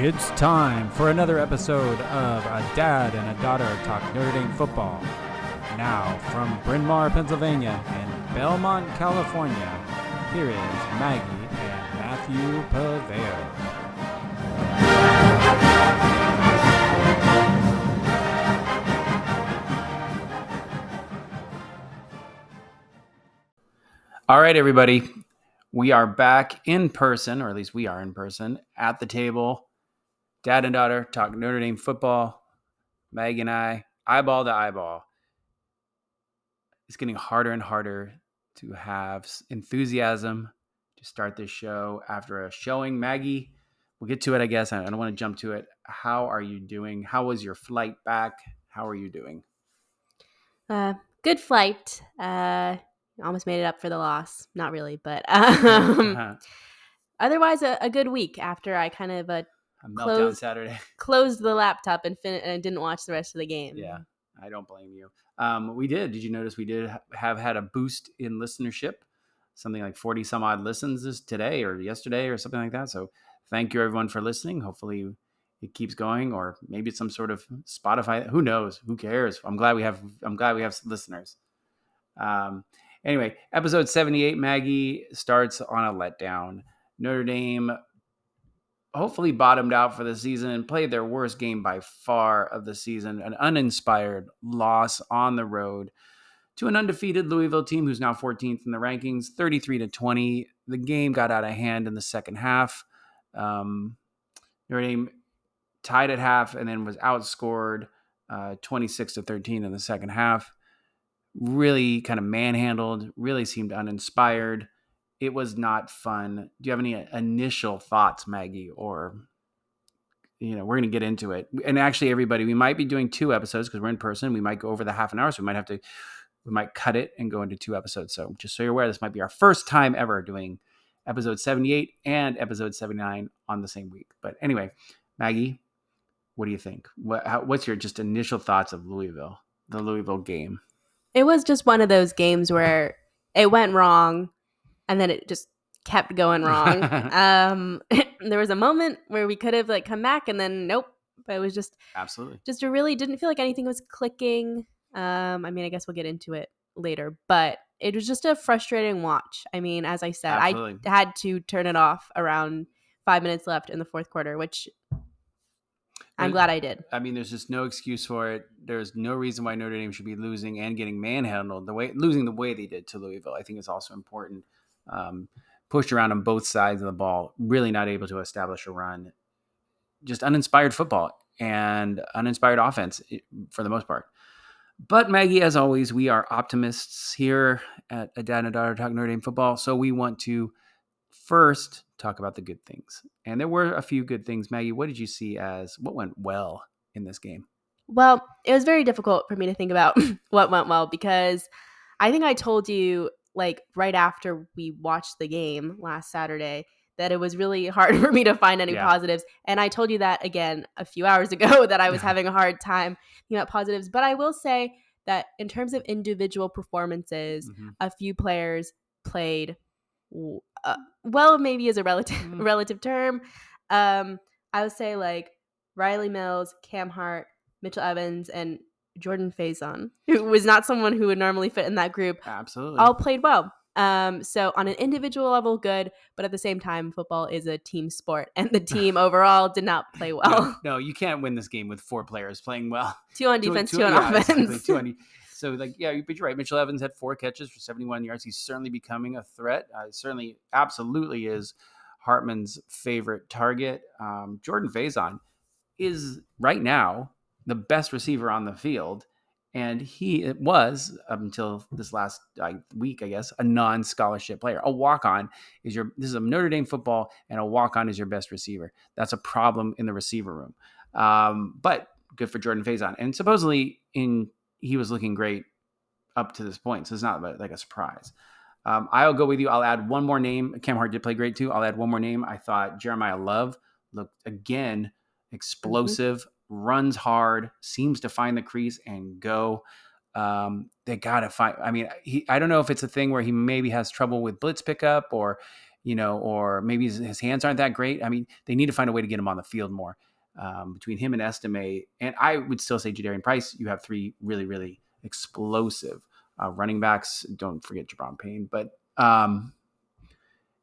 It's time for another episode of A Dad and a Daughter Talk Notre Dame Football. Now, from Bryn Mawr, Pennsylvania and Belmont, California, here is Maggie and Matthew Paveo. All right, everybody. We are back in person, or at least we are in person, at the table. Dad and daughter talk Notre Dame football. Maggie and I, eyeball to eyeball. It's getting harder and harder to have enthusiasm to start this show after a showing. Maggie, we'll get to it, I guess. I don't want to jump to it. How are you doing? How was your flight back? How are you doing? Uh, good flight. Uh, almost made it up for the loss. Not really, but um, a otherwise a, a good week after I kind of uh, meltdown close- Saturday. closed the laptop and, fin- and didn't watch the rest of the game. Yeah, I don't blame you. Um, we did. Did you notice we did have had a boost in listenership? Something like 40 some odd listens this today or yesterday or something like that. So thank you everyone for listening. Hopefully it keeps going or maybe it's some sort of Spotify. Who knows? Who cares? I'm glad we have I'm glad we have listeners. Um, anyway, episode 78, Maggie starts on a letdown. Notre Dame hopefully bottomed out for the season and played their worst game by far of the season, an uninspired loss on the road to an undefeated Louisville team who's now 14th in the rankings, 33 to 20. The game got out of hand in the second half. Um, Notre Dame tied at half and then was outscored uh, 26 to 13 in the second half. Really kind of manhandled, really seemed uninspired it was not fun. Do you have any uh, initial thoughts, Maggie? Or, you know, we're going to get into it. And actually, everybody, we might be doing two episodes because we're in person. We might go over the half an hour. So we might have to, we might cut it and go into two episodes. So just so you're aware, this might be our first time ever doing episode 78 and episode 79 on the same week. But anyway, Maggie, what do you think? What, how, what's your just initial thoughts of Louisville, the Louisville game? It was just one of those games where it went wrong and then it just kept going wrong. um, there was a moment where we could have like come back and then nope. But it was just Absolutely. just a really didn't feel like anything was clicking. Um, I mean, I guess we'll get into it later, but it was just a frustrating watch. I mean, as I said, Absolutely. I had to turn it off around five minutes left in the fourth quarter, which I'm glad I did. I mean, there's just no excuse for it. There's no reason why Notre Dame should be losing and getting manhandled the way losing the way they did to Louisville. I think is also important. Um, pushed around on both sides of the ball, really not able to establish a run. Just uninspired football and uninspired offense for the most part. But Maggie, as always, we are optimists here at a dad and a daughter talk Notre Dame football. So we want to first talk about the good things, and there were a few good things. Maggie, what did you see as what went well in this game? Well, it was very difficult for me to think about what went well because I think I told you like right after we watched the game last Saturday that it was really hard for me to find any Yeah. positives. And I told you that again a few hours ago that I was having a hard time thinking about positives. But I will say that in terms of individual performances, Mhm. a few players played uh, well maybe is a relative Mm. relative term um i would say like rylie mills cam hart mitchell evans and jordan faison who was not someone who would normally fit in that group Absolutely. all played well um so on an individual level good but at the same time football is a team sport and the team overall did not play well no, you can't win this game with four players playing well. two on defense two- two, on yeah, exactly, offense two on- so, like, yeah, but you're right. Mitchell Evans had four catches for 71 yards. He's certainly becoming a threat. Uh, certainly, absolutely is Hartman's favorite target. Um, Jordan Faison is right now the best receiver on the field. And he it was up until this last week, I guess, a non-scholarship player. A walk-on is your. This is a Notre Dame football, and a walk-on is your best receiver. That's a problem in the receiver room. Um, but good for Jordan Faison, and supposedly in he was looking great up to this point, so it's not like a surprise. Um, I'll go with you. I'll add one more name. Cam Hart did play great too. I'll add one more name. I thought Jeremiyah Love looked again explosive, runs hard, seems to find the crease and go. Um, they gotta find. I mean, he. I don't know if it's a thing where he maybe has trouble with blitz pickup or you know, or maybe his, his hands aren't that great. I mean, they need to find a way to get him on the field more. Um, between him and Estime, and I would still say Jadarian Price, you have three really, really explosive uh, running backs. Don't forget Gi'Bran Payne, but um,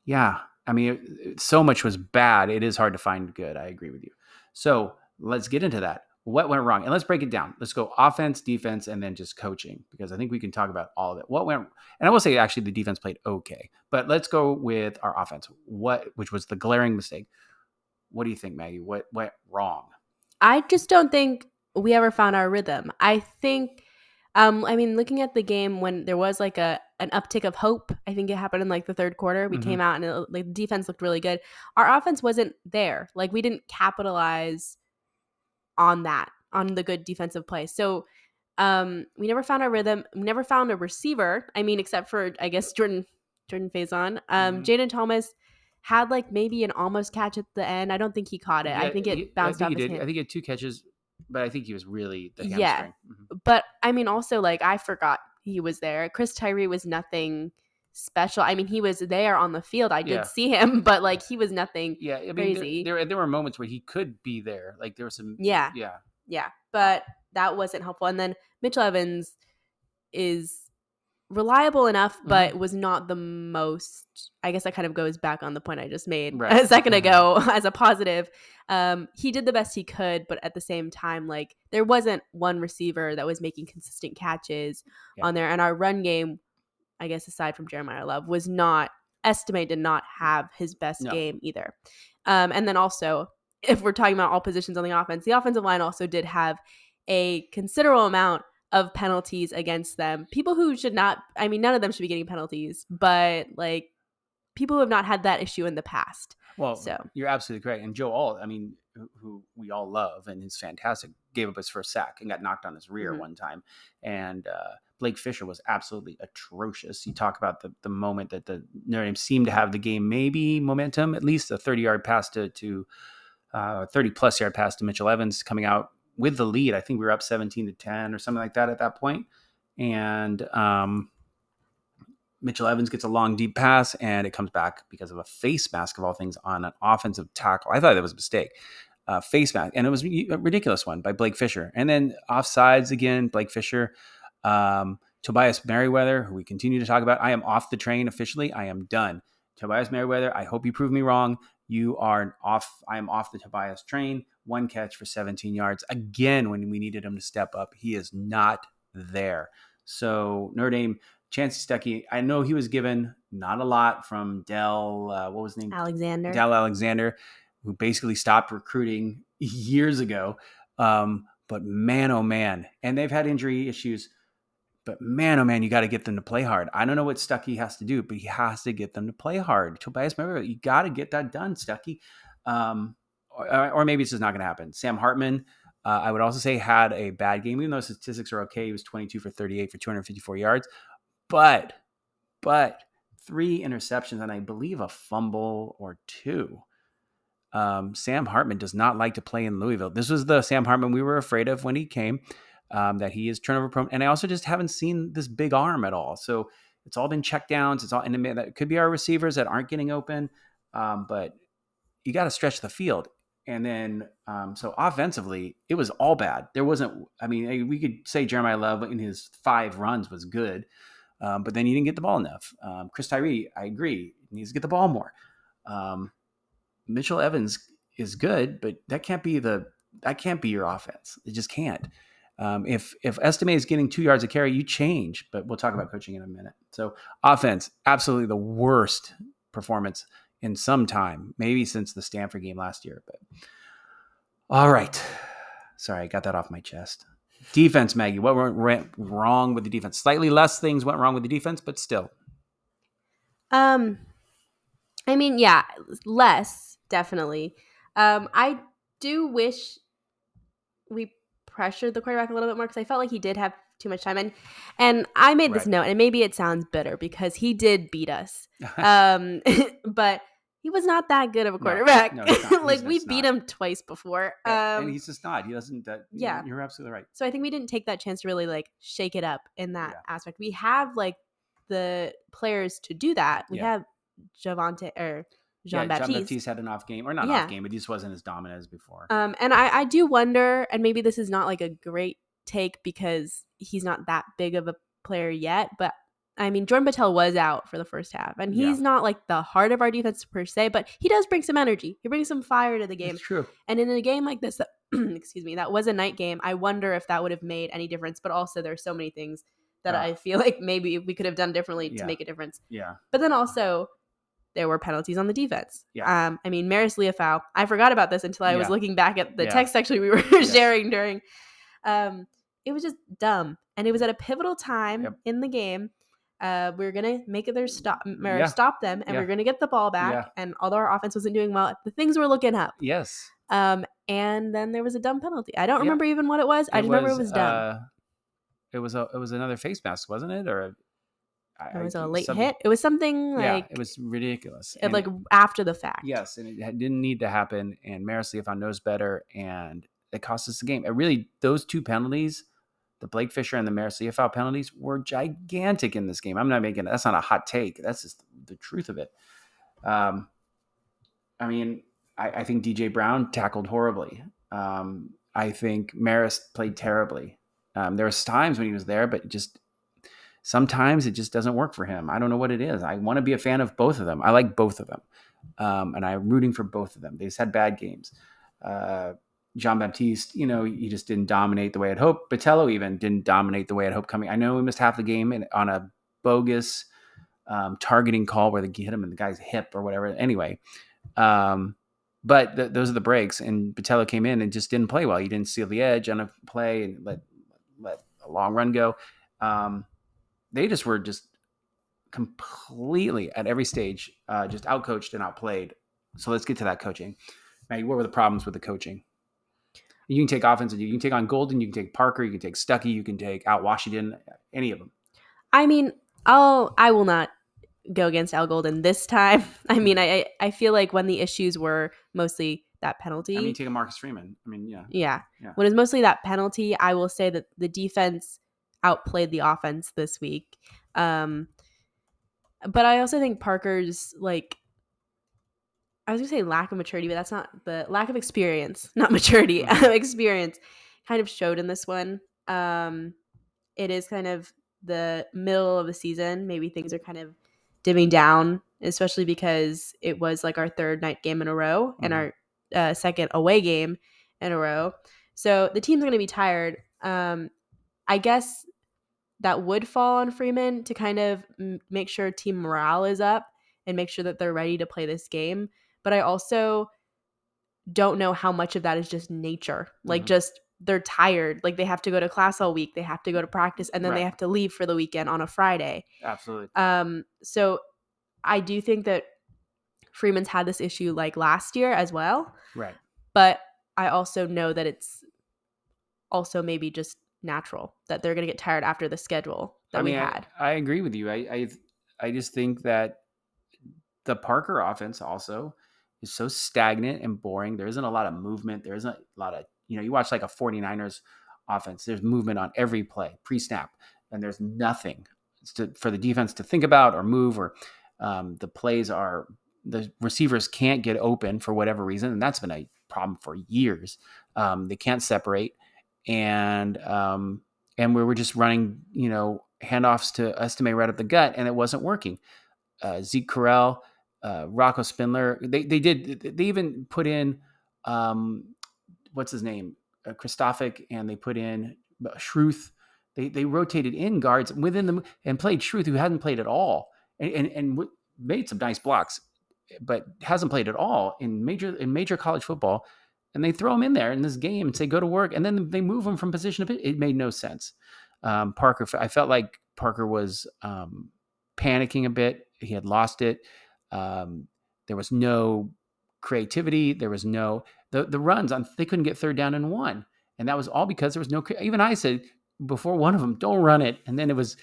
yeah, I mean, it, it- so much was bad. It is hard to find good. I agree with you. So let's get into that. What went wrong? And let's break it down. Let's go offense, defense, and then just coaching because I think we can talk about all of it. What went? And I will say actually the defense played okay, but let's go with our offense. What, which was the glaring mistake. What do you think, Maggie? What went wrong? I just don't think we ever found our rhythm. I think, um, I mean, looking at the game when there was like a an uptick of hope, I think it happened in like the third quarter. We Mhm. came out and it, like the defense looked really good. Our offense wasn't there. Like we didn't capitalize on that on the good defensive play. So um, we never found our rhythm. We never found a receiver. I mean, except for I guess Jordan Jordan Faison. Um, Mhm. Jayden Thomas had like maybe an almost catch at the end. I don't think he caught it. I think it he- bounced I off his did. hand. I think he had two catches, but I think he was really the hamstring. Yeah. Mhm. but I mean, also like I forgot he was there. Chris Tyree was nothing special. I mean, he was there on the field. I did Yeah. see him, but like he was nothing. Yeah, I mean, Crazy. There, there there were moments where he could be there. Like there was some. Yeah. Yeah. Yeah, but that wasn't helpful. And then Mitchell Evans is reliable enough, Mm-hmm. but was not the most. I guess that kind of goes back on the point I just made Right. a second Mhm. ago as a positive. Um, he did the best he could, but at the same time, like there wasn't one receiver that was making consistent catches Yeah. on there, and our run game, I guess aside from Jeremiyah Love, was not estimated did not have his best No. game either. Um, and then also, if we're talking about all positions on the offense, the offensive line also did have a considerable amount of penalties against them. People who should not, I mean, none of them should be getting penalties, but like people who have not had that issue in the past. Well, So. you're absolutely correct. And Joe Alt, I mean, who, who we all love and is fantastic, gave up his first sack and got knocked on his rear Mhm. one time. And uh, Blake Fisher was absolutely atrocious. You talk about the the moment that the Notre Dame seemed to have the game, maybe momentum, at least a 30 yard pass to to uh, 30 plus yard pass to Mitchell Evans coming out with the lead. I think we were up 17 to 10 or something like that at that point. And um, Mitchell Evans gets a long deep pass and it comes back because of a face mask of all things on an offensive tackle. I thought that was a mistake. Uh, face mask, and it was a ridiculous one by Blake Fisher. And then offsides again, Blake Fisher, um, Tobias Merriweather, who we continue to talk about. I am off the train officially. I am done. Tobias Merriweather, I hope you prove me wrong. You are off. I am off the Tobias train. One catch for 17 yards. Again, when we needed him to step up, he is not there. So Notre Dame, Chansi Stuckey, I know he was given not a lot from Dell. Uh, what was his name? Alexander. Dell Alexander, who basically stopped recruiting years ago. Um, but man, oh man, and they've had injury issues. But man, oh man, you got to get them to play hard. I don't know what Stuckey has to do, but he has to get them to play hard. Tobias Merriweather, you got to get that done, Stuckey. Um, or, or maybe it's just not going to happen. Sam Hartman, uh, I would also say, had a bad game, even though statistics are okay. He was 22 for 38 for 254 yards, but but three interceptions and I believe a fumble or two. Um, Sam Hartman does not like to play in Louisville. This was the Sam Hartman we were afraid of when he came. Um, that he is turnover prone, and I also just haven't seen this big arm at all. So it's all been check downs. It's all, and that could be our receivers that aren't getting open, um, but you got to stretch the field. And then, um, so offensively, it was all bad. There wasn't, I mean, we could say Jeremiyah Love in his five runs was good, um, but then he didn't get the ball enough. Um, Chris Tyree, I agree, needs to get the ball more. Um, Mitchell Evans is good, but that can't be the that can't be your offense. It just can't. Um, if if Estime is getting two yards a carry, you change. But we'll talk about coaching in a minute. So offense, absolutely the worst performance in some time, maybe since the Stanford game last year. But all right, sorry, I got that off my chest. Defense, Maggie, what went wrong with the defense? Slightly less things went wrong with the defense, but still. Um, I mean, yeah, less definitely. Um, I do wish we pressured the quarterback a little bit more because I felt like he did have too much time, and and I made this note, and maybe it sounds bitter because he did beat us, um, but he was not that good of a quarterback. no, not. like we beat not. him twice before. Um, and he's just not. He doesn't. That, yeah. you're absolutely right. so I think we didn't take that chance to really like shake it up in that Yeah. aspect. We have like the players to do that. We Yeah. have Javontae or yeah, Jean John Baptiste. Baptiste had an off game, or not Yeah. off game, but he just wasn't as dominant as before. Um, and I, I do wonder, and maybe this is not like a great take because he's not that big of a player yet, but I mean, Jordan Botelho was out for the first half, and Yeah. he's not like the heart of our defense per se, but he does bring some energy. He brings some fire to the game. it's true. And in a game like this, that, excuse me, that was a night game. I wonder if that would have made any difference. But also, there's so many things that Yeah. I feel like maybe we could have done differently to make a difference. Yeah, But then also, there were penalties on the defense. Yeah. Um, I mean, Marist Liufau. I forgot about this until I was looking back at the Yeah. text actually we were Yes. sharing during. Um, it was just dumb, and it was at a pivotal time Yep. in the game. Uh, we are gonna make their stop or Yeah. stop them, and we Yeah. are gonna get the ball back. Yeah. And although our offense wasn't doing well, the things were looking up. yes. Um, and then there was a dumb penalty. I don't Yeah. remember even what it was. I just remember it was dumb. Uh, it was a it was another face mask, wasn't it? Or a, I- it was I- a late hit. It was something yeah, like it was ridiculous. it- And like after the fact. yes, and it didn't need to happen. And Marist Liufau knows better, and it cost us the game. It really those two penalties, the Blake Fisher and the Marist Liufau penalties, were gigantic in this game. I'm not making that's not a hot take. That's just the truth of it. Um, I mean, I, I think DJ Brown tackled horribly. Um, I think Marist played terribly. Um, there was times when he was there, but just sometimes it just doesn't work for him. I don't know what it is. I want to be a fan of both of them. I like both of them, um, and I'm rooting for both of them. They just had bad games. Uh, Jean Baptiste, you know, he just didn't dominate the way I'd hoped. Botelho even didn't dominate the way I'd hoped coming. I know we missed half the game in, on a bogus um, targeting call where they hit him in the guy's hip or whatever. Anyway, um, but th- those are the breaks. And Botelho came in and just didn't play well. He didn't seal the edge on a play and let let a long run go. Um, they just were just completely at every stage, uh, just outcoached and outplayed. So let's get to that coaching. Maggie, what were the problems with the coaching? You can take offense, you can take on Golden, you can take Parker, you can take Stuckey, you can take out Washington, any of them. I mean, I'll I will not go against Al Golden this time. I mean, I I- I feel like when the issues were mostly that penalty. I mean, take a Marcus Freeman. I mean, yeah. yeah. Yeah. When it's mostly that penalty, I will say that the defense outplayed the offense this week. Um but I also think Parker's like I was gonna say lack of maturity, but that's not the lack of experience, not maturity, experience kind of showed in this one. Um it is kind of the middle of the season. Maybe things are kind of dimming down, especially because it was like our third night game in a row and Mhm. our uh, second away game in a row. So the team's going to be tired. Um, I guess that would fall on Freeman to kind of m- make sure team morale is up and make sure that they're ready to play this game. But I also don't know how much of that is just nature. Like Mhm. just they're tired. Like they have to go to class all week. They have to go to practice and then they have to leave for the weekend on a Friday. Absolutely. Um, so I do think that Freeman's had this issue like last year as well, Right. but I also know that it's also maybe just natural that they're going to get tired after the schedule that I mean, we I- had. I, agree with you. I, I I just think that the Parker offense also is so stagnant and boring. There isn't a lot of movement. There isn't a lot of, you know, you watch like a 49ers offense, there's movement on every play, pre snap, and there's nothing to, for the defense to think about or move, or um, the plays are, the receivers can't get open for whatever reason. And that's been a problem for years. Um, they can't separate. And, um, and we were just running, you know, handoffs to Estime right up the gut, and it wasn't working. Uh, Zeke Correll, uh, Rocco Spindler, they they did they even put in um, what's his name, uh, Christophic, and they put in uh, Schrauth. They they rotated in guards within them and played Schrauth, who hadn't played at all, and and, and w- made some nice blocks, but hasn't played at all in major in major college football. And they throw him in there in this game and say go to work, and then they move him from position to position. It made no sense um, Parker. I felt like Parker was um, panicking a bit. He had lost it. Um, there was no creativity. There was no the the runs on. They couldn't get third down and one, and that was all because there was no. Even I said before one of them, "Don't run it," and then it was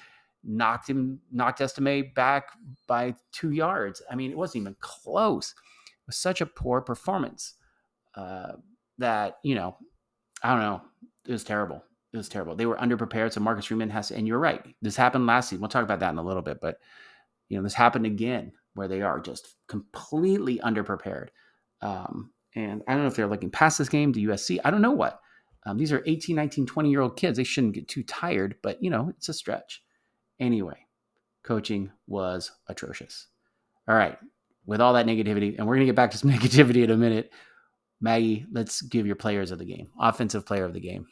knocked him knocked Estime back by two yards. I mean, it wasn't even close. It was such a poor performance uh, that you know, I don't know. It was terrible it was terrible. They were underprepared. So Marcus Freeman has to, and you're right. This happened last season. We'll talk about that in a little bit, but you know, this happened again. where they are just completely underprepared. Um, and I don't know if they're looking past this game to USC. I don't know what. Um, these are 18, 19, 20 year old kids. They shouldn't get too tired, but you know, it's a stretch. Anyway, coaching was atrocious. All right. With all that negativity, and we're going to get back to some negativity in a minute. Maggie, let's give your players of the game, offensive player of the game.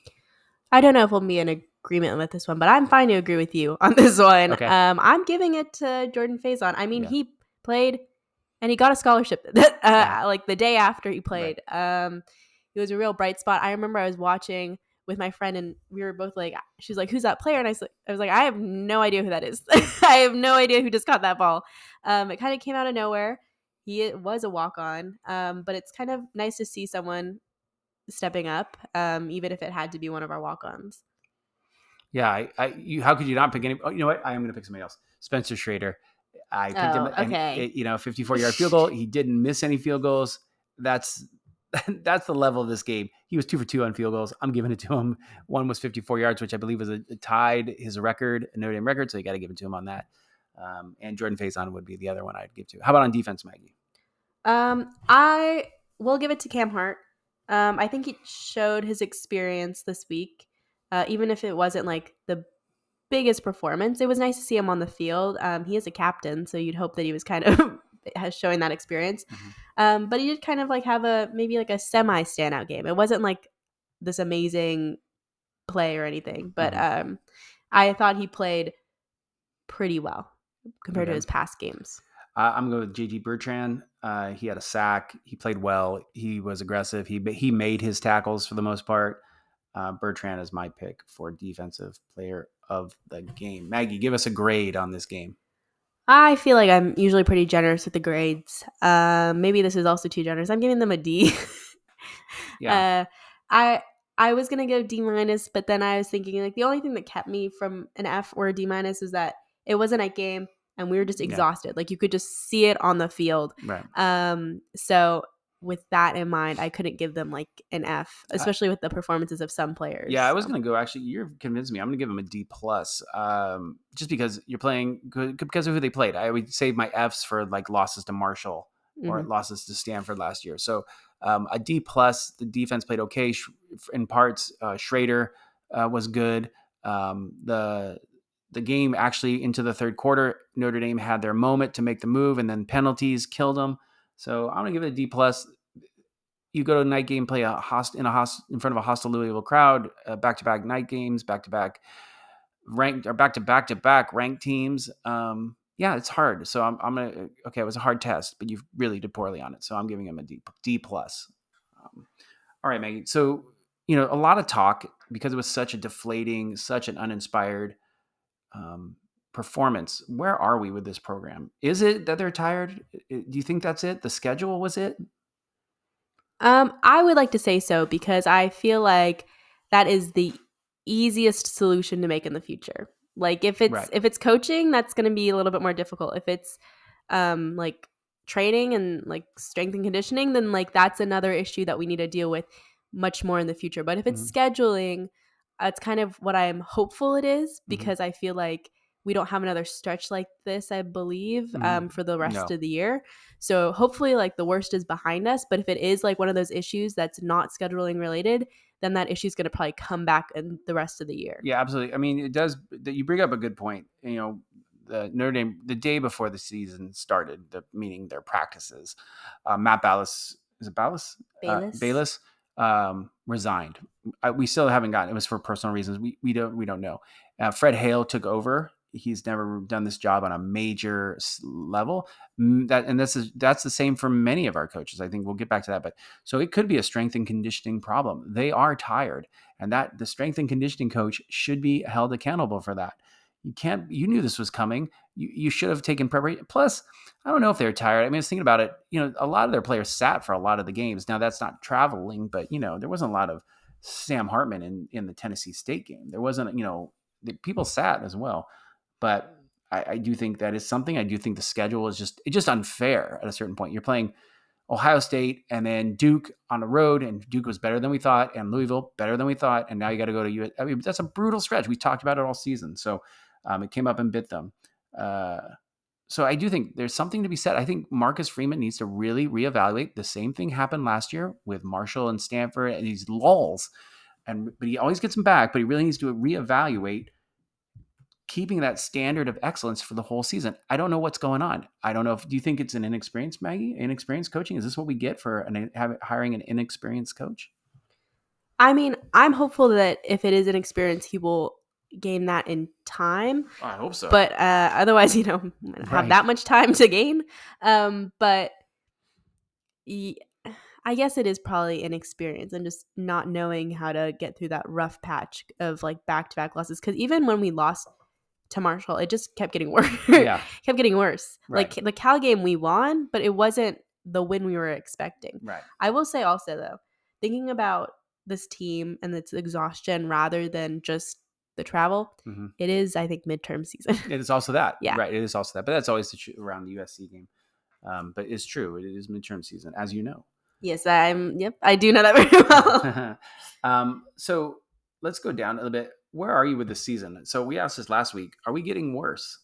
I don't know if we'll be in agreement with this one, but I'm fine to agree with you on this one. Okay. Um, I'm giving it to Jordan Faison. I mean, Yeah. he played and he got a scholarship uh, Yeah. like the day after he played. Um, it was a real bright spot. I remember I was watching with my friend and we were both like, she's like, who's that player? And I was like, I was like, I have no idea who that is. I have no idea who just got that ball. Um, it kind of came out of nowhere. He was a walk on, um, but it's kind of nice to see someone stepping up, um, even if it had to be one of our walk ons. Yeah, I, I you, how could you not pick any? Oh, you know what? I am going to pick somebody else. Spencer Schrader. I picked him. Oh, and okay. it- you know, 54 yard field goal. He didn't miss any field goals. That's that's the level of this game. He was two for two on field goals. I'm giving it to him. One was 54 yards, which I believe was a, tied his record, a Notre Dame record. So you got to give it to him on that. Um, and Jordan Faison would be the other one I'd give to. How about on defense, Maggie? Um, I will give it to Cam Hart. Um, I think he showed his experience this week, uh, even if it wasn't like the biggest performance. It was nice to see him on the field. Um, he is a captain, so you'd hope that he was kind of has showing that experience. Mhm. Um, but he did kind of like have a maybe like a semi standout game. It wasn't like this amazing play or anything, but Mhm. um, I thought he played pretty well compared to his past games. Uh, I'm going with JD Bertrand. Uh, he had a sack. He played well. He was aggressive. He he made his tackles for the most part. Uh, Bertrand is my pick for defensive player of the game. Maggie, give us a grade on this game. I feel like I'm usually pretty generous with the grades. Um, maybe this is also too generous. I'm giving them a D. Yeah. Uh, I I was gonna go D minus, but then I was thinking like the only thing that kept me from an F or a D minus is that it wasn't a game and we were just Yeah. exhausted. Like you could just see it on the field. Right. Um, so with that in mind, I couldn't give them like an F, especially with the performances of some players. Yeah, I was going to go. Actually, you're convinced me. I'm going to give them a D plus, um, just because you're playing good because of who they played. I would save my Fs for like losses to Marshall or Mhm. losses to Stanford last year. So um, a D plus. The defense played okay in parts. Uh, Schrader uh, was good. Um, the the game actually into the third quarter, Notre Dame had their moment to make the move, and then penalties killed them. So I'm gonna give it a D plus. You go to a night game, play a host in a host in front of a hostile Louisville crowd, back to back night games, back to back ranked or back to back to back ranked teams. Um, yeah, it's hard. So I'm, I'm gonna okay. It was a hard test, but you really did poorly on it. So I'm giving him a D D plus. Um, all right, Maggie. So you know a lot of talk because it was such a deflating, such an uninspired um, performance. Where are we with this program? Is it that they're tired? Do you think that's it? The schedule was it? Um, I would like to say so because I feel like that is the easiest solution to make in the future. Like if it's Right. if it's coaching, that's going to be a little bit more difficult. If it's um like training and like strength and conditioning, then like that's another issue that we need to deal with much more in the future. But if it's scheduling, it's kind of what I'm hopeful it is because I feel like we don't have another stretch like this, I believe, Mhm. um, for the rest No. of the year. So hopefully, like the worst is behind us. But if it is like one of those issues that's not scheduling related, then that issue is going to probably come back in the rest of the year. Yeah, absolutely. I mean, it does. that You bring up a good point. You know, the Notre Dame the day before the season started, the meaning their practices. Uh, Matt Ballas is it Ballas? Bayless. Uh, Bayless um, resigned. I, we still haven't gotten. It was for personal reasons. We we don't we don't know. Uh, Fred Hale took over. He's never done this job on a major level. Mm, That and this is that's the same for many of our coaches. I think we'll get back to that. But so it could be a strength and conditioning problem. They are tired and that the strength and conditioning coach should be held accountable for that. You can't. You knew this was coming. You you should have taken preparation. Plus, I don't know if they're tired. I mean, I was thinking about it. You know, a lot of their players sat for a lot of the games. Now that's not traveling, but you know, there wasn't a lot of Sam Hartman in in the Tennessee State game. There wasn't. You know, the people sat as well. But I, I do think that is something. I do think the schedule is just it's just unfair at a certain point. You're playing Ohio State and then Duke on the road, and Duke was better than we thought, and Louisville better than we thought, and now you got to go to US. I mean, that's a brutal stretch. We talked about it all season, so um, it came up and bit them. Uh, so I do think there's something to be said. I think Marcus Freeman needs to really reevaluate. The same thing happened last year with Marshall and Stanford and these lulls, and but he always gets them back. But he really needs to reevaluate keeping that standard of excellence for the whole season. I don't know what's going on. I don't know if do you think it's an inexperienced Maggie, inexperienced coaching? Is this what we get for an, hiring an inexperienced coach? I mean, I'm hopeful that if it is an experience, he will gain that in time. I hope so. But uh, otherwise, you know, I'm have that much time to gain. Um, but y- I guess it is probably inexperience and just not knowing how to get through that rough patch of like back to back losses. Because even when we lost to Marshall, it just kept getting worse. yeah, kept getting worse. Right. Like the Cal game, we won, but it wasn't the win we were expecting. right. I will say also though, thinking about this team and its exhaustion rather than just the travel, Mhm. it is I think midterm season. It is also that. Yeah. Right. It is also that. But that's always the tr- around the USC game. Um, but it's true. It is midterm season, as you know. yes, I'm. Yep, I do know that very well. um, so let's go down a little bit. Where are you with the season? So we asked this last week. Are we getting worse?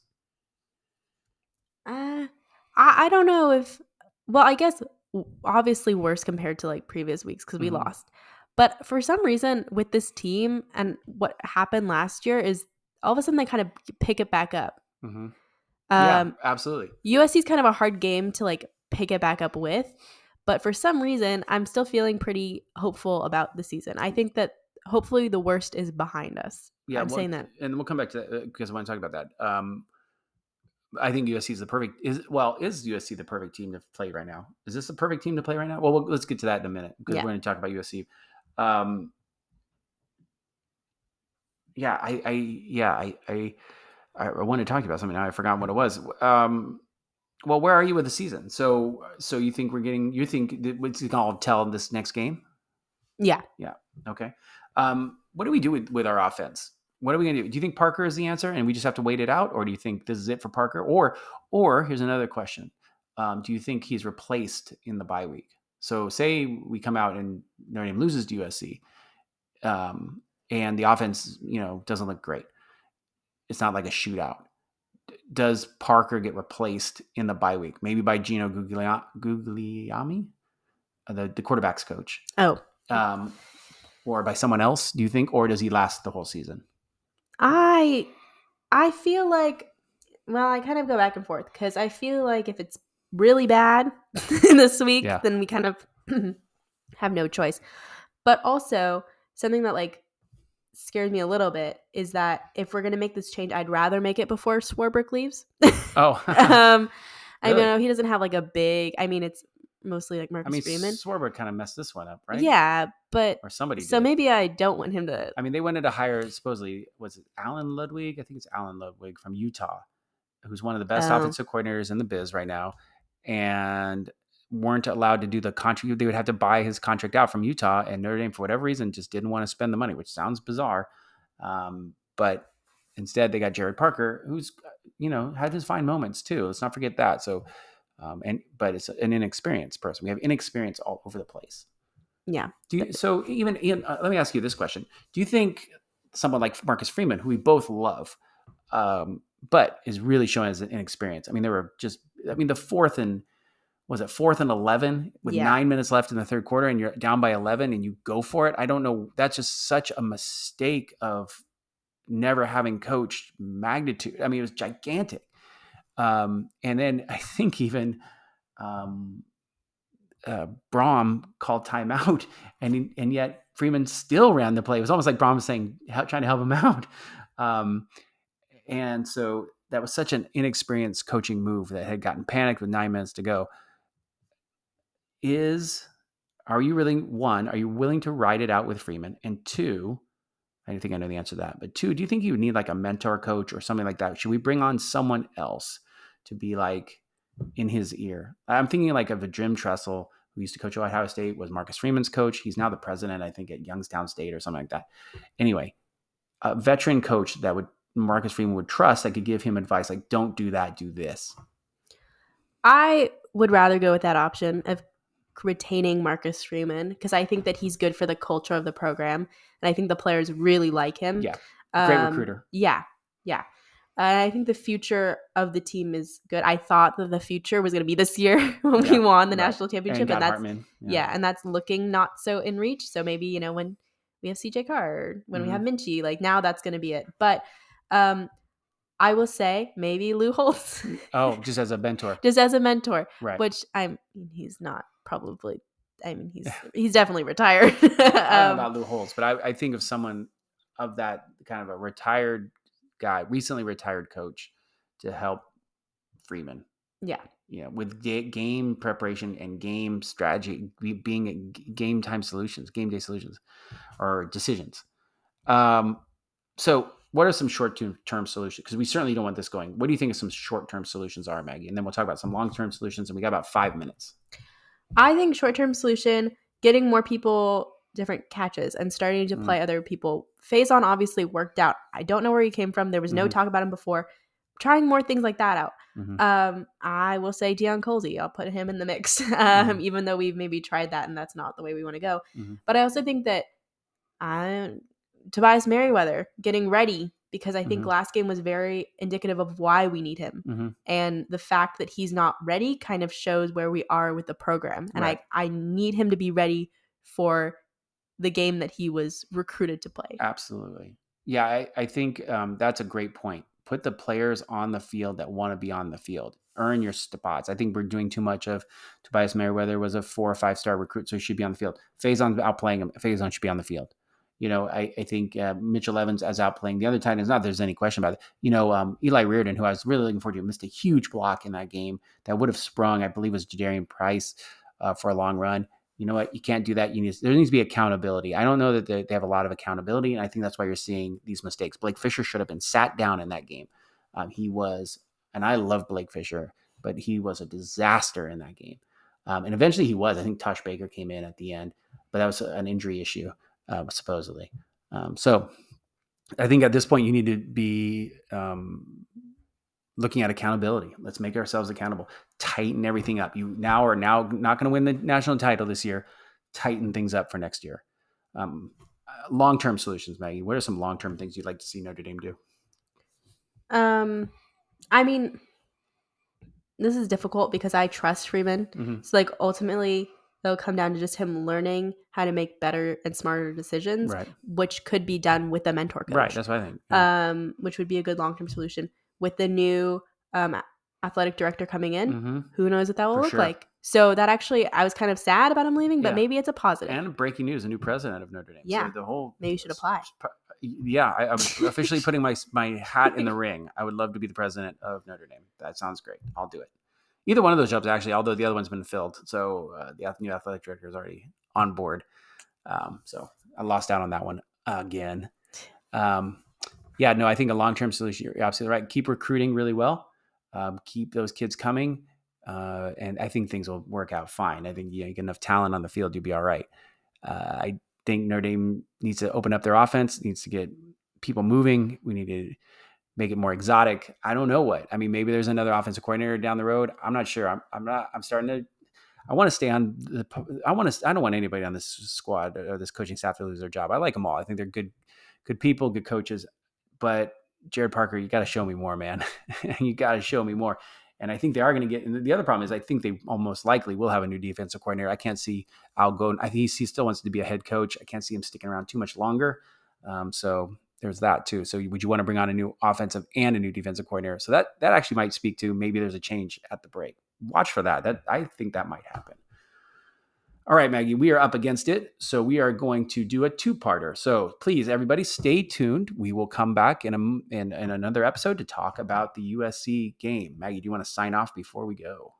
uh, I I don't know if. Well, I guess obviously worse compared to like previous weeks because we Mhm. lost. But for some reason, with this team and what happened last year is all of a sudden they kind of pick it back up. Mm-hmm. Um, yeah, absolutely. USC is kind of a hard game to like pick it back up with, but for some reason, I'm still feeling pretty hopeful about the season. I think that hopefully the worst is behind us. Yeah, I'm well, saying that. and we'll come back to that because I want to talk about that. Um, I think USC is the perfect is well is USC the perfect team to play right now? Is this the perfect team to play right now? Well, we'll let's get to that in a minute because Yeah. we're going to talk about USC. Um, yeah, I, I yeah, I, I, I wanted to talk about something. Now I forgot what it was. Um, well, where are you with the season? So, so you think we're getting? You think that what's it going to tell this next game? Yeah. Yeah. Okay. Um, what do we do with, with our offense? What are we going to do? Do you think Parker is the answer, and we just have to wait it out, or do you think this is it for Parker? Or, or here's another question: um, Do you think he's replaced in the bye week? So, say we come out and Notre Dame loses to USC, um, and the offense, you know, doesn't look great. It's not like a shootout. Does Parker get replaced in the bye week? Maybe by Gino Guglia- Guglielmi, uh, the the quarterbacks coach Oh, um, or by someone else? Do you think, or does he last the whole season? I I feel like well, I kind of go back and forth because I feel like if it's really bad this week, Yeah. then we kind of have no choice. But also something that like scares me a little bit is that if we're gonna make this change, I'd rather make it before Swarbrick leaves. Oh, um, I Really? know he doesn't have like a big. I mean, it's mostly like I Marcus mean, Freeman. Swarber kind of messed this one up, right? Yeah, but or somebody. so did. maybe I don't want him to. I mean, they wanted to hire supposedly was it Alan Ludwig? I think it's Alan Ludwig from Utah, who's one of the best Oh. offensive coordinators in the biz right now, and weren't allowed to do the contract. They would have to buy his contract out from Utah, and Notre Dame, for whatever reason, just didn't want to spend the money, which sounds bizarre. Um, but instead, they got Gerad Parker, who's you know had his fine moments too. Let's not forget that. So, um, and but it's an inexperienced person. We have inexperience all over the place. Yeah. Do you, so even Ian, uh, let me ask you this question: Do you think someone like Marcus Freeman, who we both love, um, but is really showing as an inexperience? I mean, there were just, I mean, the fourth and was it fourth and eleven with Yeah. nine minutes left in the third quarter, and you're down by eleven, and you go for it. I don't know. That's just such a mistake of never having coached magnitude. I mean, it was gigantic. Um, and then I think even um, uh, Brohm called timeout, and and yet Freeman still ran the play. It was almost like Brohm was saying, trying to help him out. Um, and so that was such an inexperienced coaching move that had gotten panicked with nine minutes to go. Is are you really one? Are you willing to ride it out with Freeman? And two, I don't think I know the answer to that. But two, do you think you would need like a mentor coach or something like that? Should we bring on someone else to be like in his ear? I'm thinking like of a Jim Tressel who used to coach Ohio State, was Marcus Freeman's coach. He's now the president, I think, at Youngstown State or something like that. Anyway, a veteran coach that would Marcus Freeman would trust that could give him advice like, don't do that, do this. I would rather go with that option of retaining Marcus Freeman because I think that he's good for the culture of the program, and I think the players really like him. Yeah, Great Um, recruiter. Yeah, yeah. And I think the future of the team is good. I thought that the future was going to be this year when we won the right. national championship, and, that's Hartman. yeah. and that's looking not so in reach. So maybe you know when we have CJ Carr, when we have Mm-hmm. Minchie, like now that's going to be it. But um, I will say maybe Lou Holtz, Oh, just as a mentor, just as a mentor, right? which I'm he's not probably. I mean, he's he's definitely retired. I don't know Um, about Lou Holtz, but I, I think of someone of that kind of a retired guy, recently retired coach, to help Freeman. yeah, Yeah, with ga- game preparation and game strategy, being game time solutions, game day solutions, or decisions. Um, so, what are some short term solutions? Because we certainly don't want this going. What do you think of some short term solutions are, Maggie? And then we'll talk about some long term solutions. And we got about five minutes. I think short term solution, getting more people different catches and starting to Mm. play other people. Faison obviously worked out. I don't know where he came from. There was no Mhm. talk about him before. Trying more things like that out. Mhm. Um, I will say Deion Colzie. I'll put him in the mix, um, Mhm. even though we've maybe tried that and that's not the way we want to go. Mhm. But I also think that I, Tobias Merriweather getting ready because I think Mhm. last game was very indicative of why we need him Mhm. and the fact that he's not ready kind of shows where we are with the program and Right. i i need him to be ready for the game that he was recruited to play Absolutely. Yeah, I, I think um, that's a great point. Put the players on the field that want to be on the field. Earn your spots. I think we're doing too much of Tobias Merriweather was a four or five star recruit, so he should be on the field. Faison's outplaying him. Faison should be on the field. You know, I, I think uh, Mitchell Evans as outplaying the other tight ends. Not there's any question about it. You know, um, Eli Raridon, who I was really looking forward to, missed a huge block in that game that would have sprung. I believe was Jadarian Price uh, for a long run. You know what? You can't do that. You need there needs to be accountability. I don't know that they, they have a lot of accountability and i think that's why you're seeing these mistakes. Blake fisher should have been sat down in that game. Um, he was and i love blake fisher but he was a disaster in that game. Um, and eventually he was. I think tosh baker came in at the end but that was an injury issue uh, supposedly um, so i think at this point you need to be um, looking at accountability. Let's make ourselves accountable. Tighten everything up. You now are now not going to win the national title this year. Tighten things up for next year. Um, long term solutions, Maggie. What are some long term things you'd like to see Notre Dame do? um i mean this is difficult because i trust freeman Mhm. so like ultimately it'll come down to just him learning how to make better and smarter decisions Right, which could be done with a mentor coach right. That's what I think. Yeah. um which would be a good long-term solution with the new um athletic director coming in Mhm. who knows what that will For look sure. like so that actually i was kind of sad about him leaving but Yeah. maybe it's a positive. And breaking news: a new president of Notre Dame. So Yeah. the whole Maybe you should apply. Yeah, I, I'm officially putting my my hat in the ring. I would love to be the president of Notre Dame. That sounds great. I'll do it. Either one of those jobs, actually. Although the other one's been filled, so uh, the new athletic director is already on board. Um, so I lost out on that one again. Um, yeah, no, I think a long term solution. You're absolutely right. Keep recruiting really well. Um, keep those kids coming, uh, and I think things will work out fine. I think you, know, you get enough talent on the field, you'll be all right. Uh, I think Notre Dame needs to open up their offense, needs to get people moving. We need to make it more exotic. I don't know what. I mean, maybe there's another offensive coordinator down the road. I'm not sure. I'm, I'm not. I'm starting to. I want to stay on the. I want to. I don't want anybody on this squad or this coaching staff to lose their job. I like them all. I think they're good, good people, good coaches. But Gerad Parker, you got to show me more, man. you got to show me more. And I think they are going to get. And the other problem is, I think they almost likely will have a new defensive coordinator. I can't see Al go. I think he still wants to be a head coach. I can't see him sticking around too much longer. Um, so there's that too. So would you want to bring on a new offensive and a new defensive coordinator? So that that actually might speak to maybe there's a change at the break. Watch for that. That I think that might happen. All right, Maggie, we are up against it. So we are going to do a two-parter. So please, everybody, stay tuned. We will come back in, a, in, in another episode to talk about the USC game. Maggie, do you want to sign off before we go?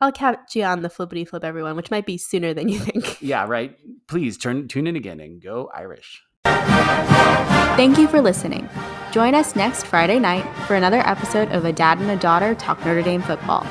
I'll catch you on the flippity flip, everyone, which might be sooner than you think. Yeah, right. Please turn tune in again and go Irish. Thank you for listening. Join us next Friday night for another episode of A Dad and a Daughter Talk Notre Dame Football.